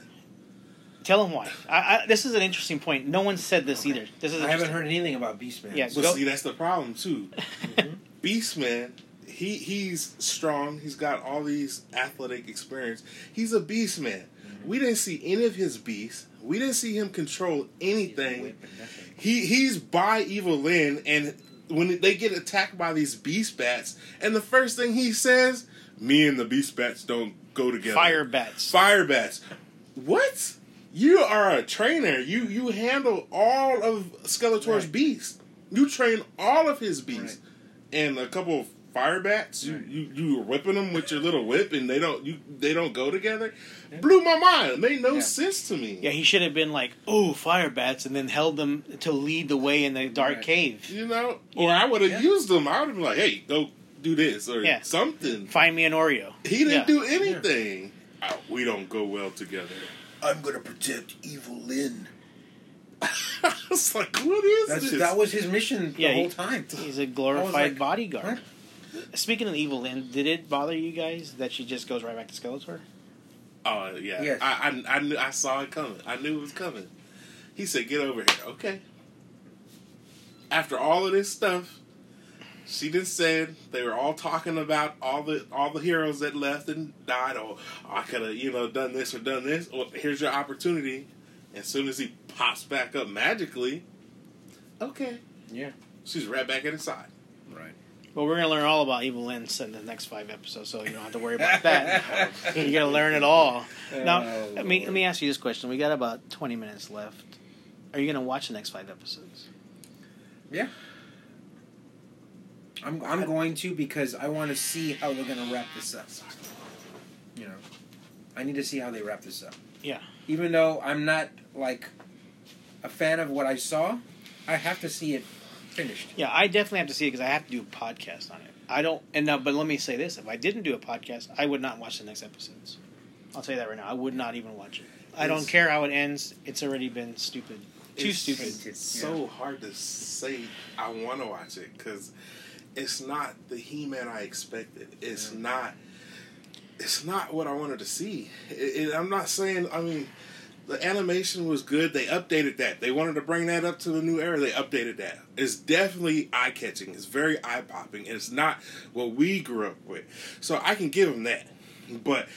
Tell him why. I, I, this is an interesting point. No one said this either. This is I haven't heard anything about Beastman. Yeah, But Go- see, that's the problem too. Mhm. Beastman, he he's strong. He's got all these athletic experience. He's a beastman. We didn't see any of his beasts. We didn't see him control anything. Whip and nothing. He he's by Evil-Lyn, and when they get attacked by these beast bats, and the first thing he says, "Me and the beast bats don't go together." Fire bats. Fire bats. What? You are a trainer. You you handle all of Skeletor's Right. beasts. You train all of his beasts, and a couple of fire bats. You, Right. you you were whipping them with your little whip, and they don't you they don't go together. Blew my mind. It made no Yeah. sense to me. Yeah, he should have been like, "Oh, fire bats," and then held them to lead the way in the dark Right. cave. You know, or Yeah. I would have Yeah. used them. I would have been like, "Hey, go do this or Yeah. something." Find me an Oreo. He didn't Yeah. do anything. Oh, we don't go well together. I'm gonna protect Evil Lynn. I was like, "What is That's this?" that was his mission Yeah, the he- whole time. He's a glorified like, bodyguard. Speaking of evil, Lynn, did it bother you guys that she just goes right back to Skeletor? Oh yeah, Yes. I, I I knew I saw it coming. I knew it was coming He said, "Get over here." Okay. After all of this stuff, she just said they were all talking about all the all the heroes that left and died. Oh, I could have you know done this or done this. Well, here's your opportunity. As soon as he pops back up magically, okay, Yeah. she's right back at his side. Right. Well, we're gonna learn all about Evil-Lyn's in the next five episodes, so you don't have to worry about that. you gotta learn it all. Now, Oh, let me let me ask you this question. We got about twenty minutes left. Are you gonna watch the next five episodes? Yeah. I'm I'm going to because I want to see how they're going to wrap this up. You know, I need to see how they wrap this up. Yeah. Even though I'm not like a fan of what I saw, I have to see it finished. Yeah, I definitely have to see it because I have to do a podcast on it. I don't, and now, but let me say this: if I didn't do a podcast, I would not watch the next episodes. I'll tell you that right now. I would not even watch it. I don't care how it ends. It's already been stupid, too It's stupid. Tainted, so hard to say I want to watch it because it's not the He-Man I expected. It's Yeah. not. It's not what I wanted to see. It, it, I'm not saying. I mean, the animation was good. They updated that. They wanted to bring that up to the new era. They updated that. It's definitely eye catching. It's very eye popping. It's not what we grew up with. So I can give them that. But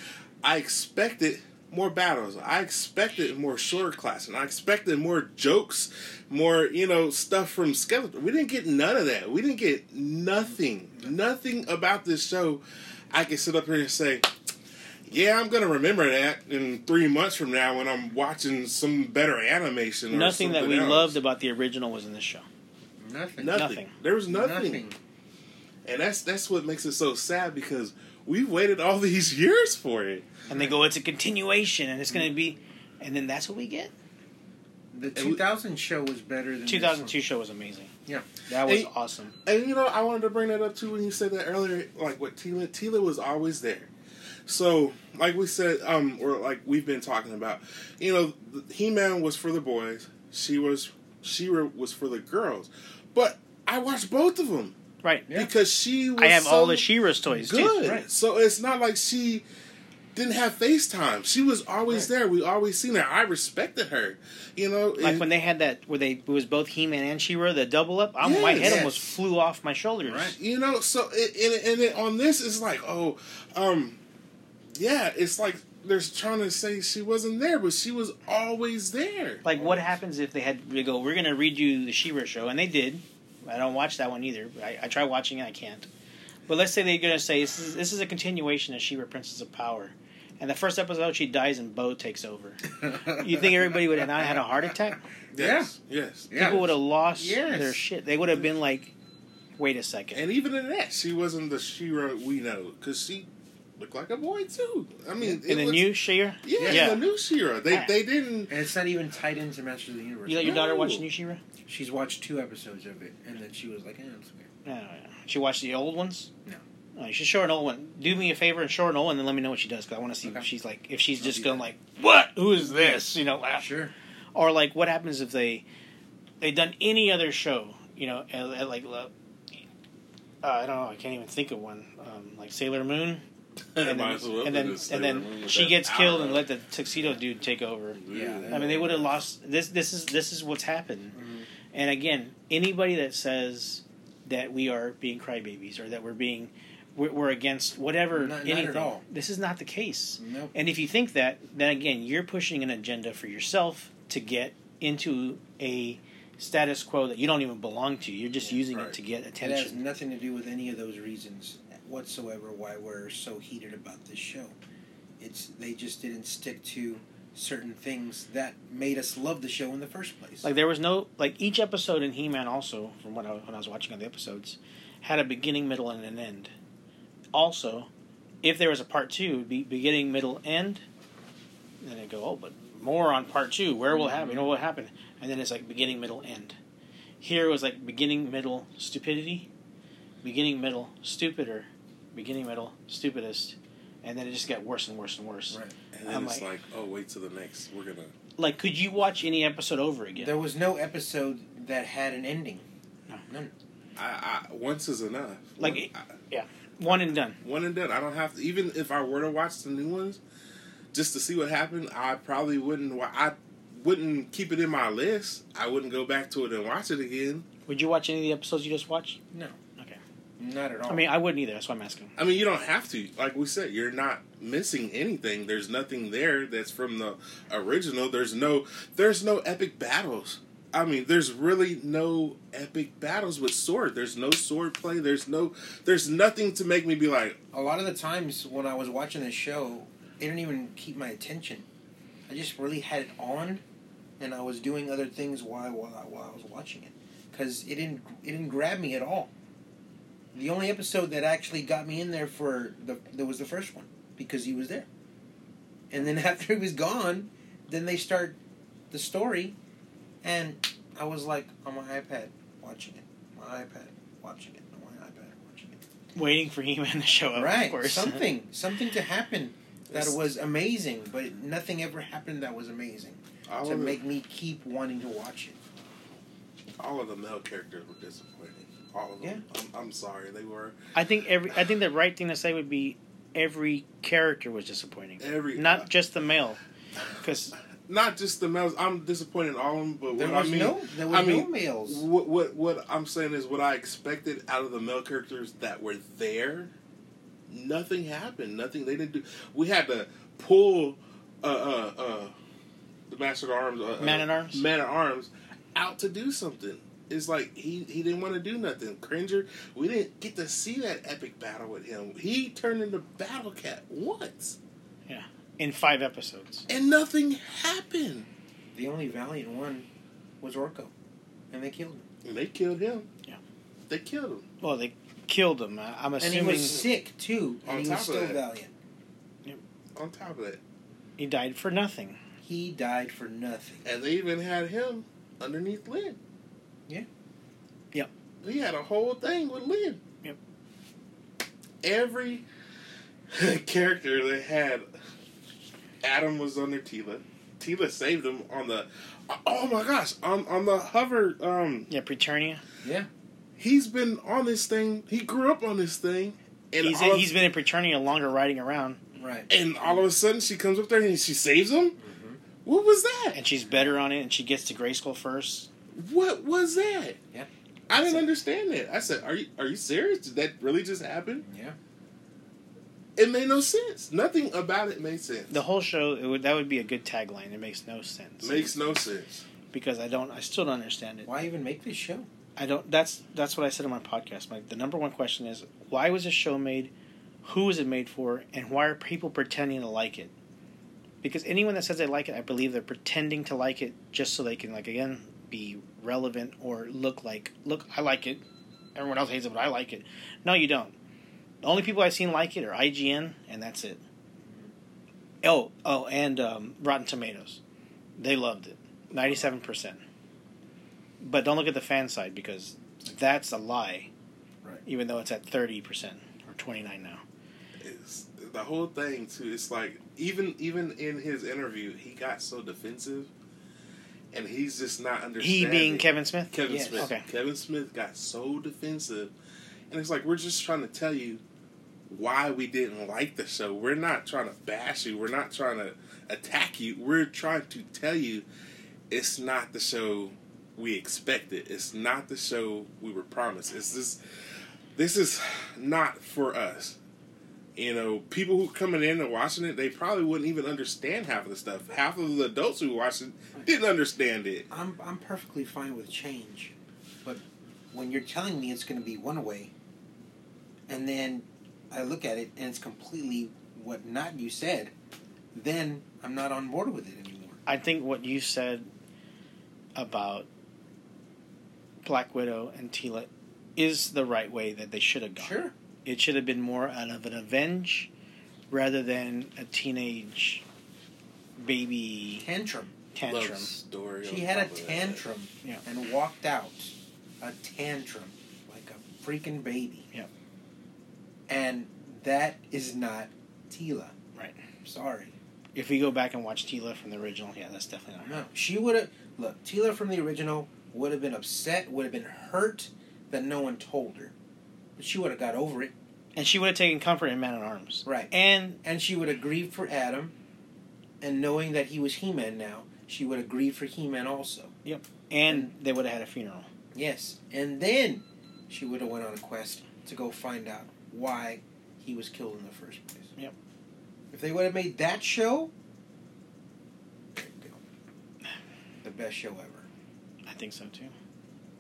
I expected more battles. I expected more shorter class, and I expected more jokes, more you know stuff from Skeletor. We didn't get none of that. We didn't get nothing, nothing about this show. I can sit up here and say, "Yeah, I'm gonna remember that in three months from now when I'm watching some better animation." Or Nothing that we else. loved about the original was in this show. Nothing. Nothing. Nothing. There was nothing. Nothing. and that's that's what makes it so sad because we've waited all these years for it. And they go, it's a continuation, and it's going to be, and then that's what we get. The And we- 2000 show was better than this 2002 show was amazing. Yeah. that was Hey, awesome. And you know, I wanted to bring that up too when you said that earlier. Like what Teela, Teela was always there. So, like we said, um, or like we've been talking about, you know, He Man was for the boys. She was, She-Ra was for the girls. But I watched both of them Right. Yeah. because she. was I have all the She-Ra's toys, good. too. Right. So it's not like she didn't have FaceTime. She was always Right. there. We always seen her. I respected her. You know, Like and- when they had that, where they it was both He-Man and She-Ra, the double up. I'm, my head Yes. almost flew off my shoulders. Right. You know, so it, and, and it, on this, it's like, oh, um, yeah, it's like they're trying to say she wasn't there, but she was always there. Like, what happens if they had to go, we're going to read you the She-Ra show, and they did. I don't watch that one either. I, I try watching it, I can't. But let's say they're going to say this is, this is a continuation of She-Ra, Princess of Power, and the first episode she dies and Bow takes over. You think everybody would have not had a heart attack? Yes, yes. Yeah. People would have lost Yes. their shit. They would have been like, wait a second. And even in that, she wasn't the She-Ra we know because she looked like a boy too. I mean, In the was- new She-Ra, yeah, Yeah. the new She-Ra, they Yeah. they didn't. And it's not even tied into Masters of the Universe. you let your daughter No. watch new She-Ra? She's watched two episodes of it, and then she was like, eh, it's okay. No, no, no. She watched the old ones. No. Oh, you should show an old one. Do me a favor and show her an old one, and then let me know what she does because I want to see Okay. if she's like if she's I'll just going that. like, "What? Who is this?" You know, laugh. Sure. or like what happens if they they done any other show? You know, at, at like uh, I don't know. I can't even think of one. Um, like Sailor Moon, and then well and then, and then she gets killed and let the tuxedo dude take over. Yeah. I mean, they would have lost this. This is this is what's happened. Mhm. And again, anybody that says that we are being crybabies or that we're being we're, we're against whatever Not- not at anything, all. this is not the case. Nope. And if you think that, then again, you're pushing an agenda for yourself to get into a status quo that you don't even belong to. You're just Yeah, using right. it to get attention. It has attention. nothing to do with any of those reasons whatsoever why we're so heated about this show. It's they just didn't stick to certain things that made us love the show in the first place. Like there was no like each episode in He-Man also from what I, when I was watching the episodes had a beginning, middle, and an end. Also, if there was a part two, be beginning, middle, end. Then they go, oh, but more on part two. Where will it happen? You know what happened? And then it's like beginning, middle, end. Here it was like beginning, middle, stupidity, beginning, middle, stupider, beginning, middle, stupidest, and then it just got worse and worse and worse. right. And then I'm it's like- like, oh, wait till the next. We're gonna. Like, could you watch any episode over again? There was no episode that had an ending. No. None. I, I once is enough. Like, one, it- I- One and done. one and done. I don't have to. Even if I were to watch the new ones, just to see what happened, I probably wouldn't. I wouldn't keep it in my list. I wouldn't go back to it and watch it again. Would you watch any of the episodes you just watched? No. Okay. Not at all. I mean, I wouldn't either. That's why I'm asking. I mean, you don't have to. Like we said, you're not missing anything. There's nothing there that's from the original. There's no there's no epic battles. I mean, there's really no epic battles with sword. There's no sword play. There's no there's nothing to make me be like, a lot of the times when I was watching this show, it didn't even keep my attention. I just really had it on, and I was doing other things while while while I was watching it, because it didn't it didn't grab me at all. The only episode that actually got me in there for the there was the first one because he was there, and then after he was gone, then they start the story, and I was like on my iPad watching it, my iPad watching it, on my iPad watching it. Waiting for He-Man to show up. Of Right, course. something, something to happen that It's- was amazing, but nothing ever happened that was amazing all to of, make me keep wanting to watch it. all of the male characters were disappointing. All of them. I'm, I'm sorry, they were I think every. I think the right thing to say would be every character was disappointing, every not just the male. Because not just the males. I'm disappointed in all of them, but There what was I mean, no, there was I no mean, males. What what what I'm saying is what I expected out of the male characters that were there. Nothing happened. Nothing. They didn't do. We had to pull uh uh uh the master at arms uh, uh, Man at Arms? man at arms out to do something. It's like he he didn't want to do nothing. Cringer, we didn't get to see that epic battle with him. He turned into Battle Cat once, Yeah, in five episodes, and nothing happened. The only valiant one was Orko, and they killed him. And they killed him. Yeah. They killed him. well, they killed him. I- I'm And he was sick too, On and he top was of still that- valiant. On top of that. he died for nothing. He died for nothing. And they even had him underneath Lyn. Yeah. Yep. He had a whole thing with Lyn. Yep. Every character they had, Adam was under Teela. Teela saved him on the. Oh my gosh! On on the hover, um, Yeah, Preternia. Yeah, he's been on this thing. He grew up on this thing, and He's all of, he's been in Preternia longer, riding around, right. and all of a sudden she comes up there and she saves him. What was that? and she's better on it, and she gets to Grayskull first. What was that? Yeah. I didn't understand that. I said, "Are you are you serious? Did that really just happen?" Yeah. It made no sense. Nothing about it made sense. The whole show, it would, that would be a good tagline. It makes no sense Makes no sense. because I don't, I still don't understand it. Why even make this show? I don't. That's that's what I said on my podcast. My the number one question is why was this show made? Who was it made for? And why are people pretending to like it? Because anyone that says they like it, I believe they're pretending to like it just so they can like again be relevant or look like look I like it. Everyone else hates it, but I like it. No, you don't. The only people I've seen like it are IGN, and that's it. Oh, oh, and um, Rotten Tomatoes, they loved it, ninety-seven percent. But don't look at the fan side because that's a lie. Right. Even though it's at thirty percent or twenty-nine now. It's, the whole thing too. It's like even even in his interview, he got so defensive, and he's just not understanding. He being Kevin Smith. Kevin Yes. Smith. Okay. Kevin Smith got so defensive, and it's like we're just trying to tell you why we didn't like the show. We're not trying to bash you. We're not trying to attack you. We're trying to tell you it's not the show we expected. It's not the show we were promised. It's this. This is not for us. You know, people who coming in and watching it, they probably wouldn't even understand half of the stuff. Half of the adults who watched it didn't understand it. I'm I'm perfectly fine with change, but when you're telling me it's going to be one way, and then I look at it and it's completely what not you said, then I'm not on board with it anymore. I think what you said about Black Widow and Teela is the right way that they should have gone. Sure. It should have been more out of an avenge rather than a teenage baby Tantrum. tantrum. Love story. She had a top of that. tantrum Yeah. and walked out. A tantrum like a freaking baby. Yeah. And that is not Teela. Right. Sorry. If we go back and watch Teela from the original, yeah, that's definitely not her. No, she would have. Look, Teela from the original would have been upset, would have been hurt that no one told her, but she would have got over it, And she would have taken comfort in Man at Arms. right? And And she would have grieved for Adam, and knowing that he was He-Man now, she would have grieved for He-Man also. Yep. And they would have had a funeral. Yes, and then she would have went on a quest to go find out why he was killed in the first place. Yep. If they would have made that show, there you go. The best show ever. I think so too.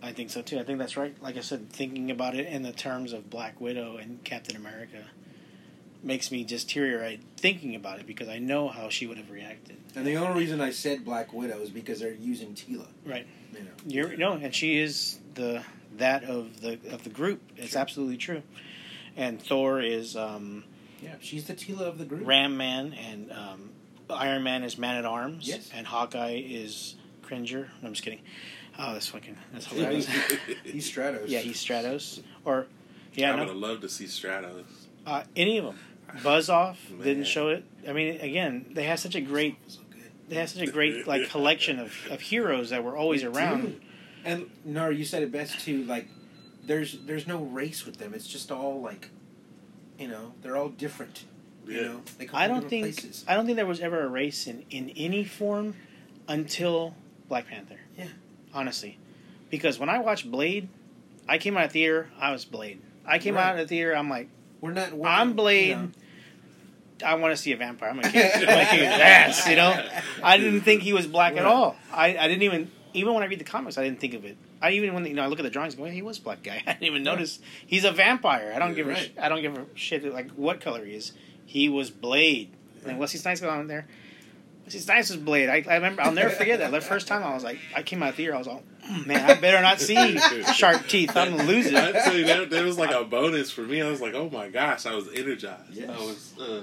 I think so too. I think that's right. Like I said, thinking about it in the terms of Black Widow and Captain America makes me just teary eyed thinking about it because I know how she would have reacted. And the only reason I said Black Widow is because they're using Teela. Right. You know. You're no, and she is the that of the of the group. It's Sure. absolutely true. And Thor is um, Yeah, she's the Teela of the group. Ram Man, and um, Iron Man is Man at Arms, Yes. and Hawkeye is Cringer. No, I'm just kidding. Oh, that's fucking that's hilarious. He's Stratos. yeah, he's Stratos, or yeah, I no, would have loved to see Stratos. uh, any of them. Buzz off Man. didn't show it. I mean, again, they have such a great so good. they have such a great like collection of, of heroes that were always around. Dude. And Nara, you said it best too. Like, there's there's no race with them. It's just all like, you know, they're all different. You Yeah. know, they come I from don't different think places. I don't think there was ever a race in, in any form until Black Panther. Honestly. Because when I watched Blade, I came out of theater, I was Blade. I came Right. out of the theater, I'm like, We're not. We're, I'm Blade. you know. I want to see a vampire. I'm gonna kick, I'm gonna kick his ass, you know? I didn't think he was black at all. I, I didn't even even when I read the comics, I didn't think of it. I even when you know I look at the drawings, going, he was a black guy. I didn't even notice he's a vampire. I don't Yeah, give a sh- I don't give a shit like what color he is. He was Blade. And Wesley Snipes got on there. Wesley nice as Blade. I, I remember. I'll never forget that. The first time I was like, I came out of the theater. I was like, "Mm, man, I better not see sharp teeth. I'm gonna lose it. say that, that was like a bonus for me. I was like, oh my gosh, I was energized. Yes. I was, uh,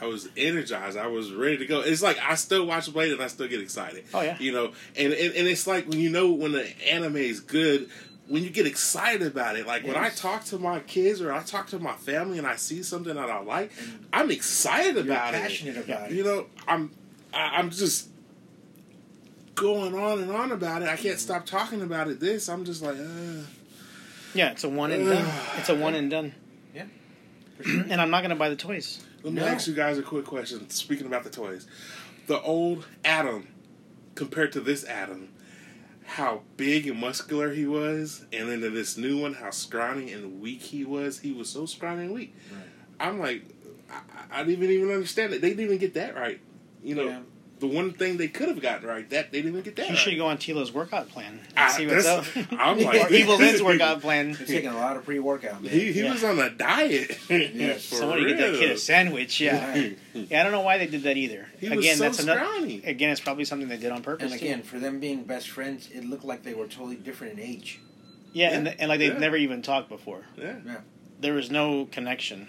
I was energized. I was ready to go. It's like I still watch Blade and I still get excited. Oh yeah. You know, and, and and it's like when you know when the anime is good, when you get excited about it. Like when I talk to my kids or I talk to my family and I see something that I like, And I'm excited You're about it. passionate about it. You know, I'm I, I'm just going on and on about it. I can't stop talking about it. This I'm just like, uh, Yeah, it's a one and done. It's a one and done. Yeah. Sure. and I'm not gonna buy the toys. let me No. ask you guys a quick question. Speaking about the toys, the old Adam compared to this Adam, how big and muscular he was, and then to this new one, how scrawny and weak he was. He was so scrawny and weak. Right. I'm like, I, I didn't even understand it. They didn't even get that right. You know, Yeah. The one thing they could have gotten right, that they didn't even get that You right. should go on Teela's workout plan and Ah, see what's up. I'm like- or Evil-Lyn's workout plan. He's taking a lot of pre-workout, man. He, he Yeah. was on a diet. Yes. For Somebody get that kid a sandwich. Yeah. Yeah, I don't know why they did that either. He again, was so that's another. Again, it's probably something they did on purpose. And too. again, for them being best friends, it looked like they were totally different in age. yeah, and, Yeah. and like they've Yeah. never even talked before. Yeah. There was no connection.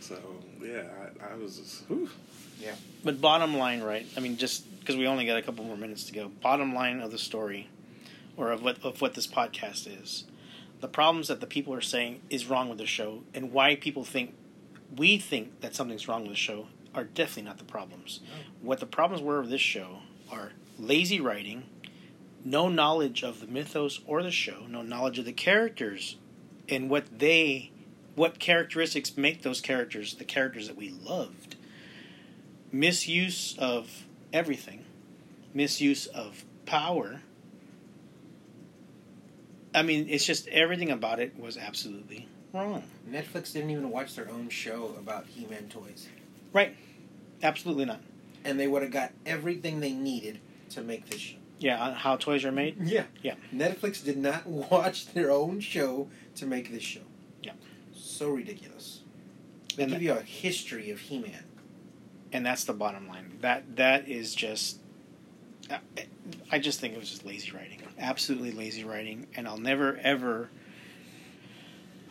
So yeah, I, I was just. Whew. But bottom line, right? I mean, just because we only got a couple more minutes to go. Bottom line of the story, or of what of what this podcast is, the problems that the people are saying is wrong with the show, and why people think we think that something's wrong with the show are definitely not the problems. What the problems were of this show are lazy writing, no knowledge of the mythos or the show, no knowledge of the characters, and what they, what characteristics make those characters the characters that we loved misuse of everything, misuse of power. I mean, it's just everything about it was absolutely wrong. Netflix didn't even watch their own show about He-Man toys, Right. Absolutely not. and they would have got everything they needed to make this show. Yeah, on how toys are made. Yeah. Yeah. Netflix did not watch their own show to make this show. Yeah. So ridiculous. They And give you a history of He-Man. And that's the bottom line. That that is just. I- just think it was just lazy writing, absolutely lazy writing, and I'll never ever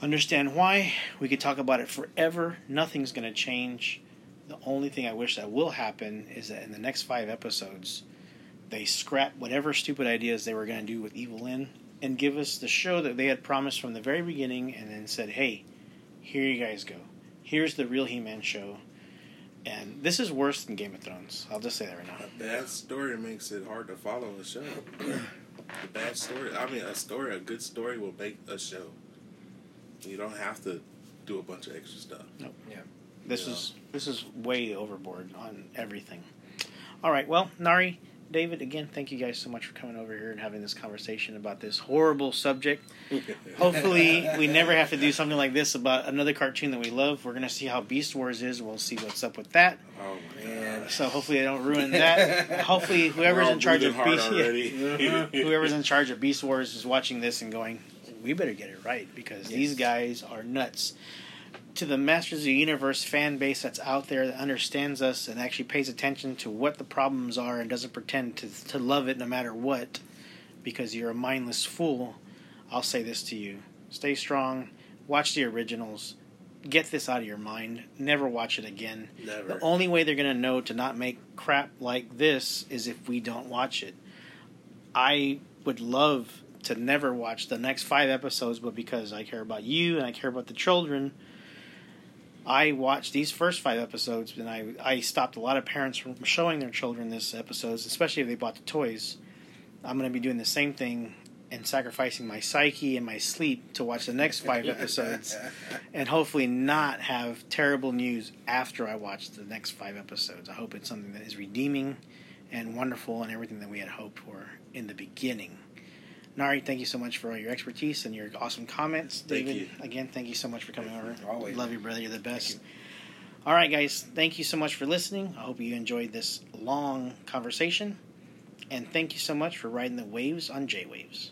understand why. We could talk about it forever. Nothing's going to change. The only thing I wish that will happen is that in the next five episodes, they scrap whatever stupid ideas they were going to do with Evil and give us the show that they had promised from the very beginning, and then said, "Hey, here you guys go. Here's the real He-Man show." And this is worse than Game of Thrones. I'll just say that right now. A bad story makes it hard to follow a show. a bad story. I mean, a story, a good story will make a show. You don't have to do a bunch of extra stuff. This Yeah. This is this is way overboard on everything. All right. Well, Nari, David, again, thank you guys so much for coming over here and having this conversation about this horrible subject. Hopefully, we never have to do something like this about another cartoon that we love. We're going to see how Beast Wars is. We'll see what's up with that. Oh Man. So hopefully, I don't ruin that. hopefully, whoever's in charge of Beast, already. whoever's in charge of Beast Wars is watching this and going, "We better get it right because these guys are nuts." To the Masters of the Universe fan base that's out there that understands us and actually pays attention to what the problems are and doesn't pretend to to love it no matter what, because you're a mindless fool. I'll say this to you: stay strong. Watch the originals. Get this out of your mind. Never watch it again. Never. The only way they're going to know to not make crap like this is if we don't watch it. I would love to never watch the next five episodes, but because I care about you and I care about the children, I watched these first five episodes and I, I stopped a lot of parents from showing their children this episodes, especially if they bought the toys. I'm going to be doing the same thing and sacrificing my psyche and my sleep to watch the next five episodes and hopefully not have terrible news after I watch the next five episodes. I hope it's something that is redeeming and wonderful and everything that we had hoped for in the beginning. Nari, thank you so much for all your expertise and your awesome comments. Thank David, you. again, thank you so much for coming over. Always. Love you, brother. You're the best. All right, guys, thank you so much for listening. I hope you enjoyed this long conversation. And thank you so much for riding the waves on J Waves.